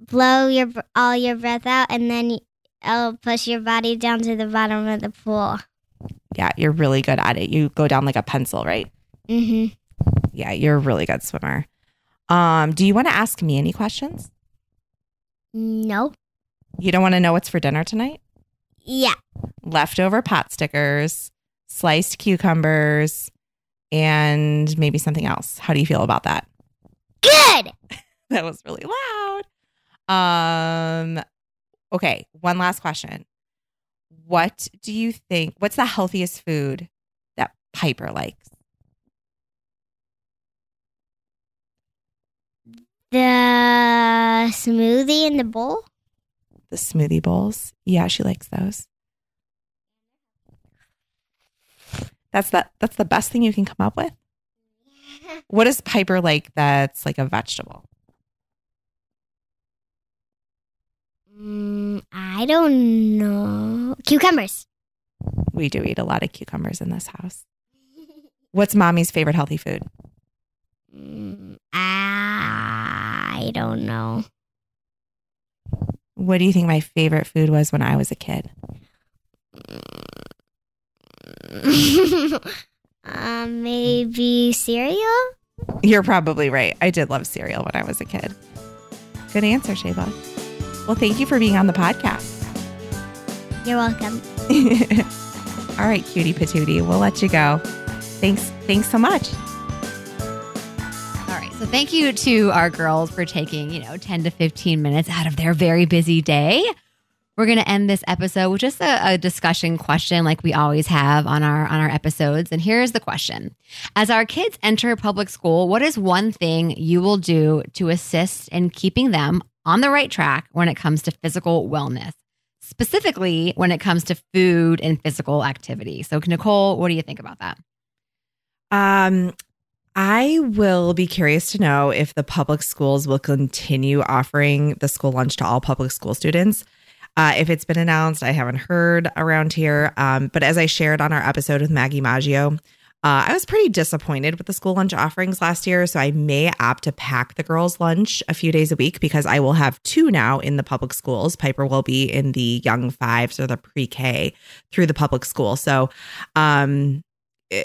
blow your all your breath out and then you, push your body down to the bottom of the pool. Yeah, you're really good at it. You go down like a pencil, right? Mhm. Yeah, you're a really good swimmer. Um, do you want to ask me any questions? No. You don't want to know what's for dinner tonight? Yeah. Leftover pot stickers, sliced cucumbers, and maybe something else. How do you feel about that? Good. that was really loud. Um okay, one last question. What do you think what's the healthiest food that Piper likes? The smoothie in the bowl. The smoothie bowls. Yeah, she likes those. That's the that's the best thing you can come up with. What does Piper like that's like a vegetable? Mm, I don't know. Cucumbers. We do eat a lot of cucumbers in this house. What's mommy's favorite healthy food? Mm, I don't know. What do you think my favorite food was when I was a kid? um, maybe cereal. You're probably right. I did love cereal when I was a kid. Good answer, Shayla. Well, thank you for being on the podcast. You're welcome. All right, cutie patootie, we'll let you go. Thanks, thanks so much. So thank you to our girls for taking, you know, 10 to 15 minutes out of their very busy day. We're going to end this episode with just a, a discussion question like we always have on our on our episodes. And here's the question. As our kids enter public school, what is one thing you will do to assist in keeping them on the right track when it comes to physical wellness? specifically when it comes to food and physical activity. So, Nicole, what do you think about that? Um, I will be curious to know if the public schools will continue offering the school lunch to all public school students. Uh, if it's been announced, I haven't heard around here. Um, but as I shared on our episode with Maggie Maggio, uh, I was pretty disappointed with the school lunch offerings last year. So I may opt to pack the girls' lunch a few days a week because I will have two now in the public schools. Piper will be in the young fives or the pre K through the public school. So, um,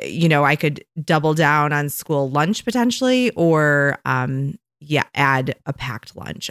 you know, I could double down on school lunch potentially, or um, yeah, add a packed lunch,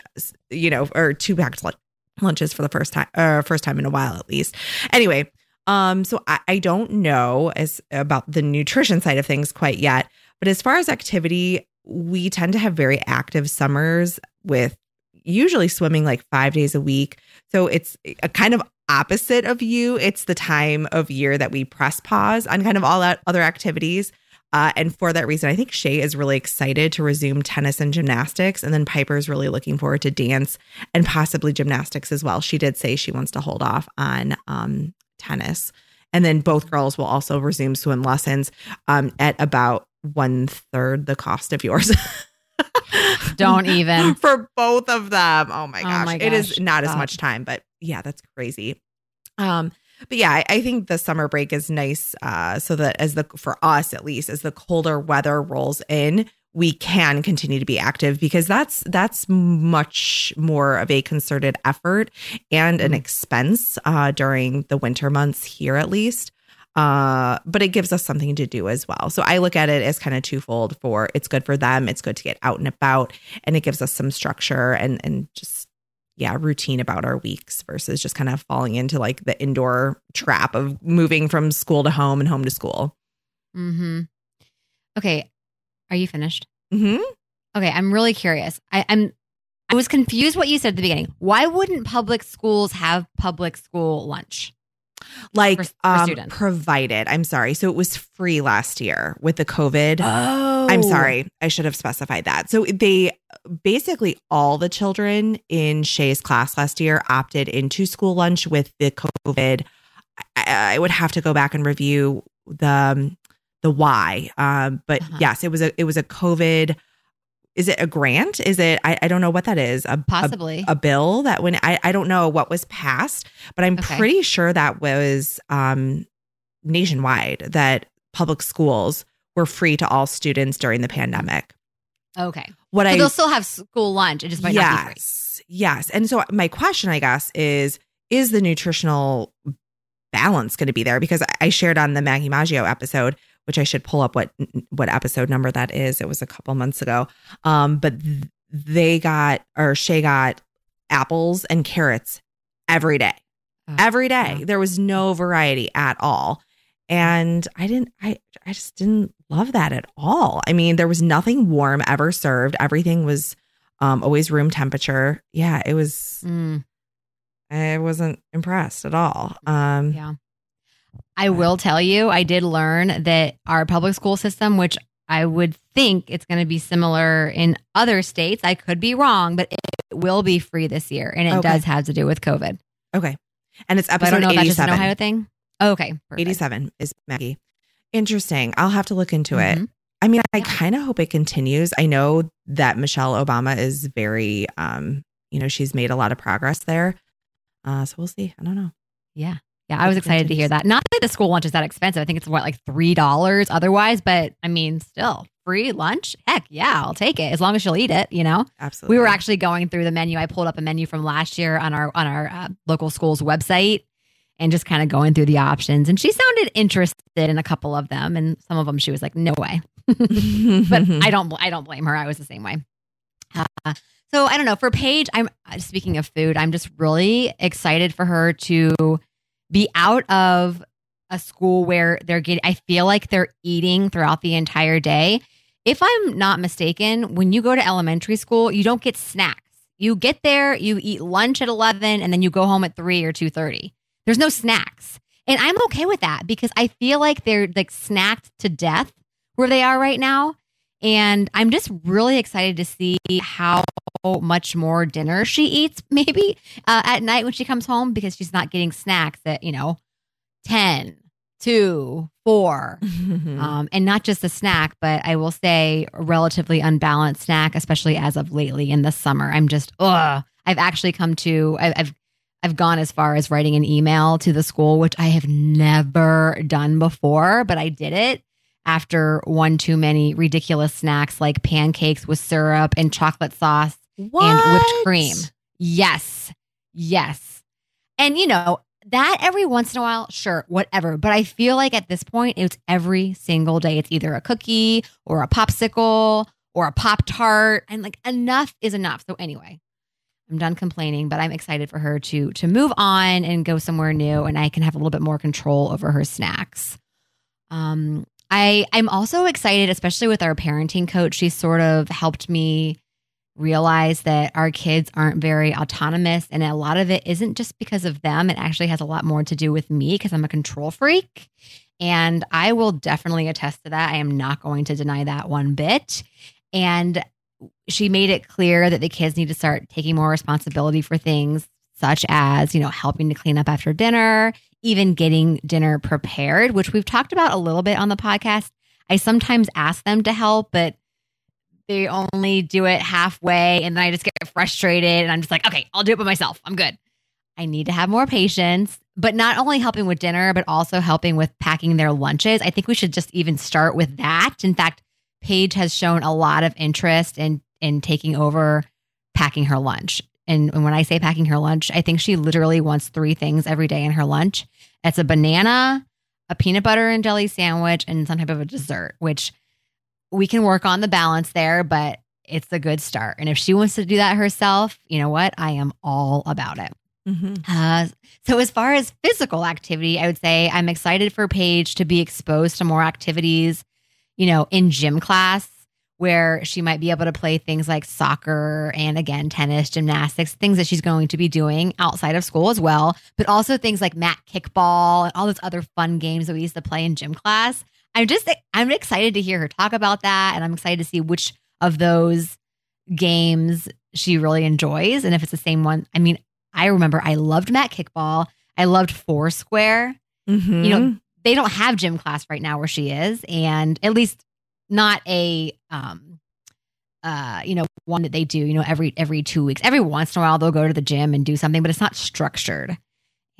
you know, or two packed lunch lunches for the first time uh first time in a while at least. Anyway um so I, I don't know as about the nutrition side of things quite yet but as far as activity we tend to have very active summers with usually swimming like five days a week. So it's a kind of opposite of you it's the time of year that we press pause on kind of all that other activities uh, and for that reason, I think Shay is really excited to resume tennis and gymnastics. And then Piper's really looking forward to dance and possibly gymnastics as well. She did say she wants to hold off on um, tennis. And then both girls will also resume swim lessons um, at about one third the cost of yours. Don't even. For both of them. Oh my gosh. Oh my gosh. It is not Stop. as much time, but yeah, that's crazy. Um, but yeah, I, I, think the summer break is nice, uh, so that as the for us at least, as the colder weather rolls in, we can continue to be active because that's that's much more of a concerted effort and an mm-hmm. expense uh, during the winter months here, at least. Uh, but it gives us something to do as well. So I look at it as kind of twofold. For it's good for them, it's good to get out and about, and it gives us some structure and and just yeah, routine about our weeks versus just kind of falling into like the indoor trap of moving from school to home and home to school. Hmm. Okay. Are you finished? Hmm. Okay. I'm really curious. I, I'm. I was confused what you said at the beginning. Why wouldn't public schools have public school lunch? like for, for um, provided. I'm sorry. So it was free last year with the COVID. Oh, I'm sorry. I should have specified that. So they basically all the children in Shay's class last year opted into school lunch with the COVID. I, I would have to go back and review the um, the why. Um, but uh-huh. yes, it was a it was a COVID is it a grant? Is it I, I don't know what that is. A possibly a, a bill that when I, I don't know what was passed, but I'm okay. pretty sure that was um nationwide that public schools were free to all students during the pandemic. Okay. What so I they'll still have school lunch. It just might yes, not be free. Yes. And so my question, I guess, is is the nutritional balance going to be there? Because I shared on the Maggie Maggio episode which I should pull up what what episode number that is. It was a couple months ago. Um, but they got or Shay got apples and carrots every day. Oh, every day. There was no variety at all. And I didn't I I just didn't love that at all. I mean, there was nothing warm ever served. Everything was um always room temperature. Yeah, it was mm. I wasn't impressed at all. Um yeah. I will tell you, I did learn that our public school system, which I would think it's going to be similar in other states. I could be wrong, but it will be free this year, and it okay. does have to do with COVID. Okay, and it's episode eighty-seven. That's an Ohio thing. Oh, okay, perfect. eighty-seven is Maggie. Interesting. I'll have to look into mm-hmm. it. I mean, I kind of hope it continues. I know that Michelle Obama is very, um, you know, she's made a lot of progress there. Uh, so we'll see. I don't know. Yeah. Yeah, I was excited to hear that. Not that the school lunch is that expensive. I think it's what like three dollars otherwise, but I mean, still free lunch. Heck yeah, I'll take it as long as she'll eat it. You know, absolutely. We were actually going through the menu. I pulled up a menu from last year on our on our uh, local school's website and just kind of going through the options. And she sounded interested in a couple of them, and some of them she was like, "No way." but I don't I don't blame her. I was the same way. Uh, so I don't know. For Paige, I'm uh, speaking of food. I'm just really excited for her to be out of a school where they're getting, I feel like they're eating throughout the entire day. If I'm not mistaken, when you go to elementary school, you don't get snacks. You get there, you eat lunch at 11 and then you go home at 3 or 2:30. There's no snacks. And I'm okay with that because I feel like they're like snacked to death where they are right now. And I'm just really excited to see how much more dinner she eats, maybe uh, at night when she comes home, because she's not getting snacks at, you know, 10, 2, 4. um, and not just a snack, but I will say a relatively unbalanced snack, especially as of lately in the summer. I'm just, ugh. I've actually come to, I've, I've I've gone as far as writing an email to the school, which I have never done before, but I did it after one too many ridiculous snacks like pancakes with syrup and chocolate sauce what? and whipped cream. Yes. Yes. And you know, that every once in a while, sure, whatever. But I feel like at this point, it's every single day. It's either a cookie or a popsicle or a Pop Tart. And like enough is enough. So, anyway, I'm done complaining, but I'm excited for her to to move on and go somewhere new and I can have a little bit more control over her snacks. Um I I'm also excited especially with our parenting coach. She sort of helped me realize that our kids aren't very autonomous and a lot of it isn't just because of them. It actually has a lot more to do with me because I'm a control freak. And I will definitely attest to that. I am not going to deny that one bit. And she made it clear that the kids need to start taking more responsibility for things such as, you know, helping to clean up after dinner, even getting dinner prepared, which we've talked about a little bit on the podcast. I sometimes ask them to help, but they only do it halfway and then I just get frustrated and I'm just like, okay, I'll do it by myself. I'm good. I need to have more patience, but not only helping with dinner, but also helping with packing their lunches. I think we should just even start with that. In fact, Paige has shown a lot of interest in in taking over packing her lunch. And, and when I say packing her lunch, I think she literally wants three things every day in her lunch. It's a banana, a peanut butter and jelly sandwich, and some type of a dessert, which we can work on the balance there, but it's a good start. And if she wants to do that herself, you know what? I am all about it. Mm-hmm. Uh, so, as far as physical activity, I would say I'm excited for Paige to be exposed to more activities, you know, in gym class where she might be able to play things like soccer and again, tennis, gymnastics, things that she's going to be doing outside of school as well, but also things like mat kickball and all those other fun games that we used to play in gym class. I'm just I'm excited to hear her talk about that and I'm excited to see which of those games she really enjoys and if it's the same one. I mean, I remember I loved mat kickball. I loved Foursquare. Mm-hmm. You know, they don't have gym class right now where she is and at least not a um uh you know one that they do, you know, every every 2 weeks. Every once in a while they'll go to the gym and do something, but it's not structured.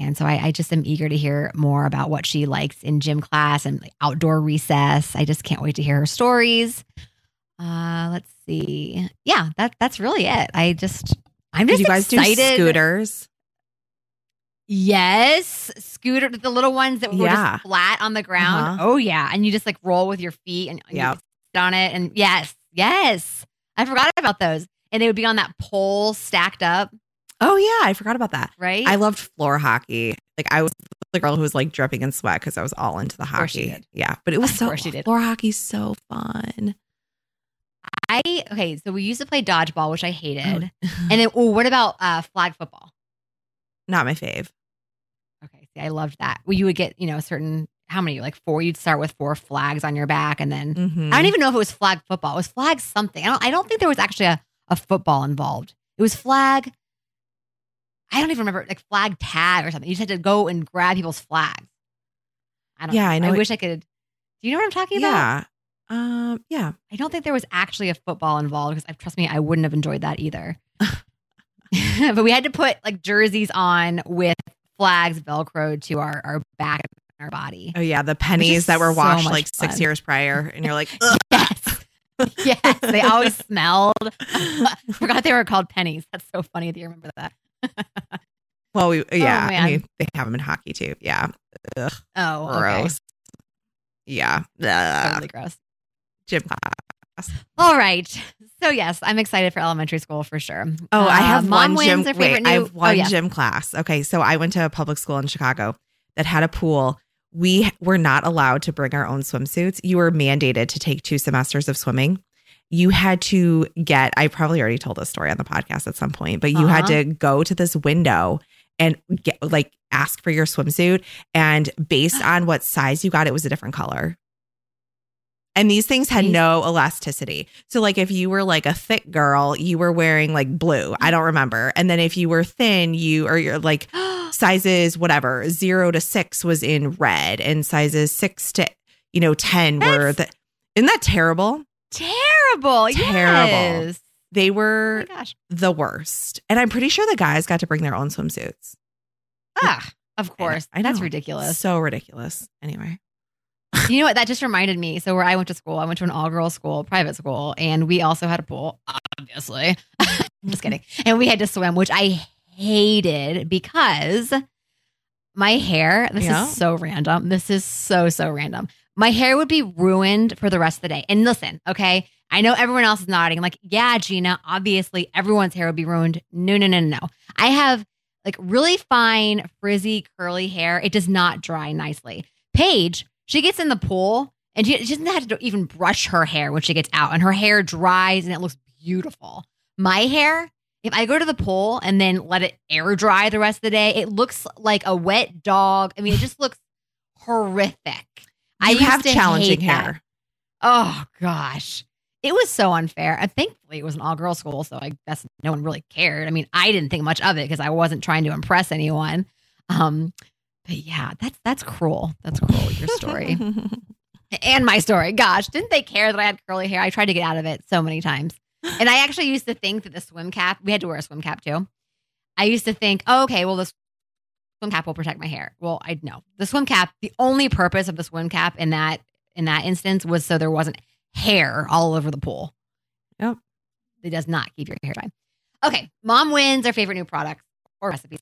And so I, I, just am eager to hear more about what she likes in gym class and outdoor recess. I just can't wait to hear her stories. Uh, let's see. Yeah, that that's really it. I just I'm just Did you guys excited. do scooters. Yes, scooter, the little ones that were yeah. just flat on the ground. Uh-huh. Oh yeah, and you just like roll with your feet and, yeah. sit on it. And yes, yes, I forgot about those. And they would be on that pole stacked up. Oh yeah, I forgot about that. Right. I loved floor hockey. Like I was the girl who was like dripping in sweat because I was all into the hockey. Yeah, but it was so she did. floor hockey so fun. I okay, so we used to play dodgeball, which I hated, oh. and then well, what about uh, flag football? Not my fave. I loved that. Well, you would get you know a certain how many like four. You'd start with four flags on your back, and then mm-hmm. I don't even know if it was flag football. It was flag something. I don't. I don't think there was actually a, a football involved. It was flag I don't even remember like flag tag or something. You just had to go and grab people's flags. I don't. Yeah, know. I know. I wish I could. Do you know what I'm talking about? Yeah. Um. Yeah. I don't think there was actually a football involved because trust me, I wouldn't have enjoyed that either. but we had to put like jerseys on with flags velcroed to our our back and our body. Oh yeah, the pennies that were washed so like fun. six years prior, and you're like, yes. yes, they always smelled. Forgot they were called pennies. That's so funny that you remember that. well, we oh, yeah, oh, I mean, they have them in hockey too. Yeah. Ugh, oh, gross. Okay. Yeah. Totally gross. Gym. All right. So yes, I'm excited for elementary school for sure. Oh, uh, I have one gym. Wait, new, I have one oh, yeah. gym class. Okay, so I went to a public school in Chicago that had a pool. We were not allowed to bring our own swimsuits. You were mandated to take two semesters of swimming you had to get, I probably already told this story on the podcast at some point, but you uh-huh. had to go to this window and get like ask for your swimsuit. And based on what size you got, it was a different color. And these things had no elasticity. So, like, if you were like a thick girl, you were wearing like blue. I don't remember. And then if you were thin, you or you're like sizes, whatever, zero to six was in red, and sizes six to, you know, 10 That's were the. Isn't that terrible? Terrible. Terrible. Yes. They Oh were gosh. the worst. And I'm pretty sure the guys got to bring their own swimsuits. Ah, of course. I That's know. ridiculous. So ridiculous. Anyway. You know what? That just reminded me. So where I went to school, I went to an all girls school, private school, and we also had a pool, obviously. I'm just kidding. And we had to swim, which I hated because my hair, this Yeah. is so random. This is so, so random. My hair would be ruined for the rest of the day. And listen, okay, I know everyone else is nodding. Like, yeah, Gina, obviously everyone's hair would be ruined. No, no, no, no, no. I have like really fine, frizzy, curly hair. It does not dry nicely. Paige, she gets in the pool and she, she doesn't have to even brush her hair when she gets out, and her hair dries and it looks beautiful. My hair, if I go to the pool and then let it air dry the rest of the day, it looks like a wet dog. I mean, it just looks horrific. I You used have challenging that. hair. Oh gosh. It was so unfair. And thankfully it was an all girl school, so I guess no one really cared. I mean, I didn't think much of it because I wasn't trying to impress anyone. Um, but yeah, that's that's cruel. That's cruel, your story. and my story. Gosh, didn't they care that I had curly hair? I tried to get out of it so many times. And I actually used to think that the swim cap, we had to wear a swim cap too. I used to think, oh, okay, well, the swim cap will protect my hair. Well, I know the swim cap, the only purpose of the swim cap in that in that instance was so there wasn't hair all over the pool. Yep. It does not keep your hair dry. Okay. Mom wins our favorite new products or recipes.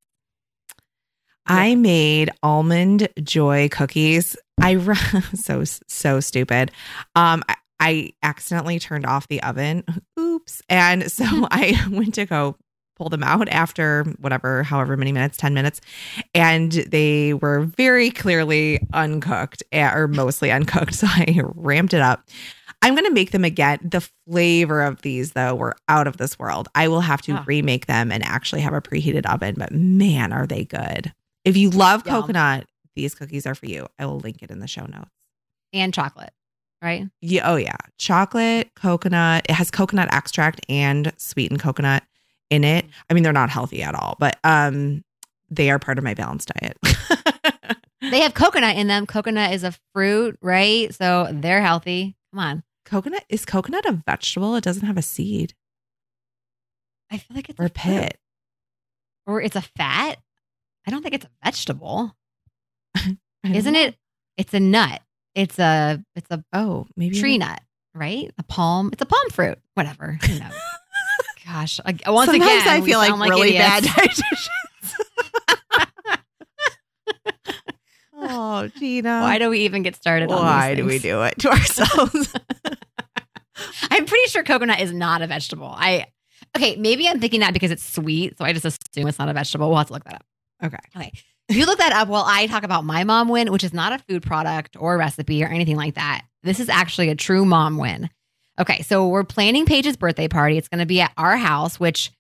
I made almond joy cookies. I so so stupid. Um, I, I accidentally turned off the oven. Oops! And so I went to go pull them out after whatever, however many minutes, ten minutes, and they were very clearly uncooked eh, or mostly uncooked. So I ramped it up. I'm going to make them again. The flavor of these, though, were out of this world. I will have to Ah. remake them and actually have a preheated oven, but man, are they good. If you love Yum. coconut, these cookies are for you. I will link it in the show notes. And chocolate, right? Yeah, oh yeah. Chocolate, coconut. It has coconut extract and sweetened coconut in it. I mean, they're not healthy at all, but um they are part of my balanced diet. They have coconut in them. Coconut is a fruit, right? So they're healthy. Come on. coconut is coconut a vegetable? It doesn't have a seed I feel like it's or a a pit. fruit. or it's a fat. I don't think it's a vegetable, isn't know. it? It's a nut. It's a it's a Oh, maybe tree nut, right? A palm. It's a palm fruit. Whatever. Who knows? Gosh. Once Sometimes again, I feel like, sound really bad idiots. dietitians. oh, Gina. Why do we even get started? on Why do we do it to ourselves? I'm pretty sure coconut is not a vegetable. I okay, maybe I'm thinking that because it's sweet, so I just assume it's not a vegetable. We'll have to look that up. Okay. Okay. You look that up while I talk about my mom win, which is not a food product or recipe or anything like that. This is actually a true mom win. Okay, so we're planning Paige's birthday party. It's going to be at our house, which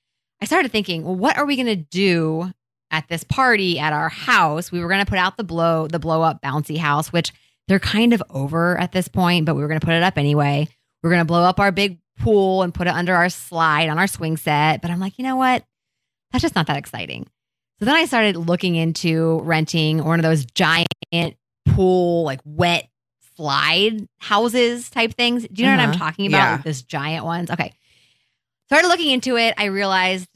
I started thinking, well, what are we going to do at this party at our house? We were going to put out the blow, the blow up bouncy house, which they're kind of over at this point, but we were going to put it up anyway. We're going to blow up our big pool and put it under our slide on our swing set. But I'm like, you know what? That's just not that exciting. So then I started looking into renting one of those giant pool, like wet slide houses type things. Do you know what I'm Uh-huh. talking about? Yeah. Like those giant ones. Okay. Started looking into it. I realized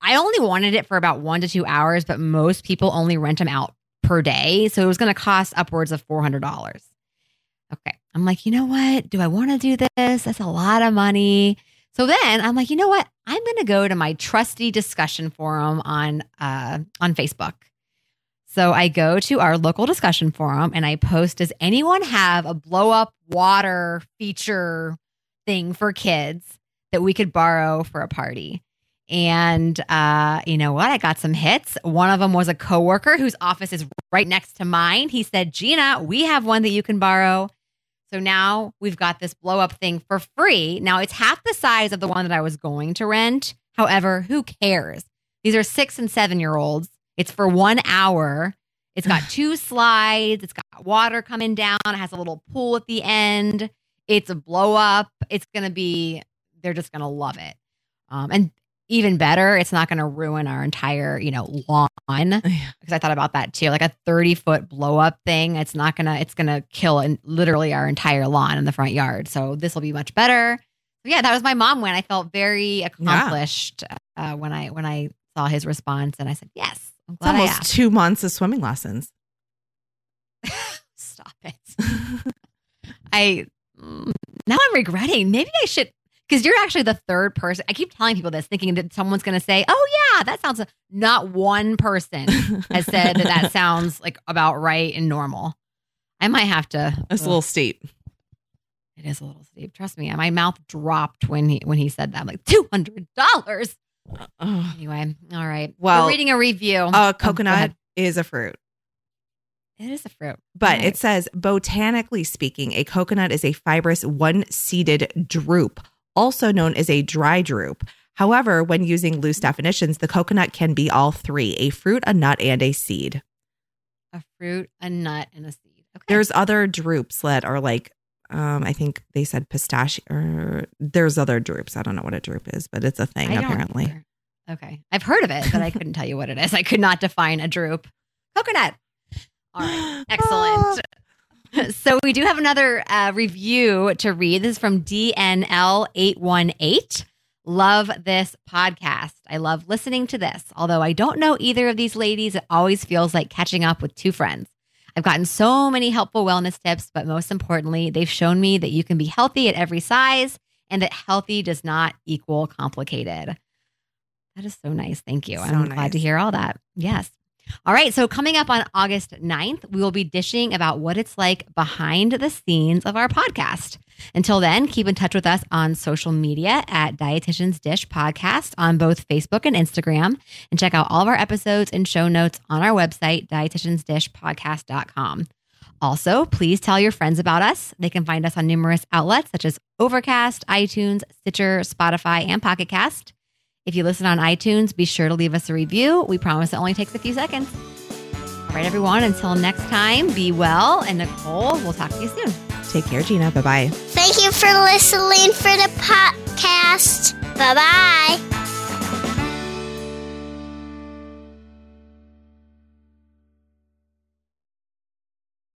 I only wanted it for about one to two hours, but most people only rent them out per day. So it was going to cost upwards of $400. Okay. I'm like, you know what? Do I want to do this? That's a lot of money. So then I'm like, you know what? I'm going to go to my trusty discussion forum on uh, on Facebook. So I go to our local discussion forum and I post, does anyone have a blow up water feature thing for kids that we could borrow for a party? And uh, you know what? I got some hits. One of them was a coworker whose office is right next to mine. He said, Gina, we have one that you can borrow. So now we've got this blow up thing for free. Now it's half the size of the one that I was going to rent. However, who cares? These are six and seven year olds. It's for one hour. It's got two slides. It's got water coming down. It has a little pool at the end. It's a blow up. It's going to be, they're just going to love it. Um, and even better, it's not going to ruin our entire, you know, lawn. Because I thought about that too. Like a 30 foot blow up thing, it's not going to, it's going to kill in, literally our entire lawn in the front yard. So this will be much better. Yeah, that was my mom when I felt very accomplished yeah. uh, when I when I saw his response, and I said, "Yes, I'm glad." It's almost two months of swimming lessons. Stop it. I mm, now I'm regretting. Maybe I should because you're actually the third person. I keep telling people this, thinking that someone's going to say, "Oh yeah, that sounds." Not one person has said that that sounds like about right and normal. I might have to. It's ugh. a little steep. It is a little steep. Trust me. My mouth dropped when he when he said that. I'm like two hundred dollars. Anyway, all right. Well, We're reading a review. A oh, coconut oh, is a fruit. It is a fruit. But right. it says, botanically speaking, a coconut is a fibrous one seeded drupe, also known as a dry drupe. However, when using loose definitions, the coconut can be all three a fruit, a nut, and a seed. A fruit, a nut, and a seed. Okay. There's other drupes that are like, um, I think they said pistachio, or there's other drupes. I don't know what a drupe is, but it's a thing apparently. Okay. I've heard of it, but I couldn't tell you what it is. I could not define a drupe. Coconut. All right. Excellent. so we do have another uh, review to read. This is from DNL818. Love this podcast. I love listening to this. Although I don't know either of these ladies, it always feels like catching up with two friends. I've gotten so many helpful wellness tips, but most importantly, they've shown me that you can be healthy at every size and that healthy does not equal complicated. That is so nice. Thank you. So I'm nice. glad to hear all that. Yes. All right. So, coming up on August 9th, we will be dishing about what it's like behind the scenes of our podcast. Until then, keep in touch with us on social media at Dietitians Dish Podcast on both Facebook and Instagram. And check out all of our episodes and show notes on our website, dietitiansdishpodcast.com. Also, please tell your friends about us. They can find us on numerous outlets such as Overcast, iTunes, Stitcher, Spotify, and Pocket Cast. If you listen on iTunes, be sure to leave us a review. We promise it only takes a few seconds. All right, everyone, until next time, be well. And Nicole, we'll talk to you soon. Take care, Gina. Bye bye. Thank you for listening for the podcast. Bye bye.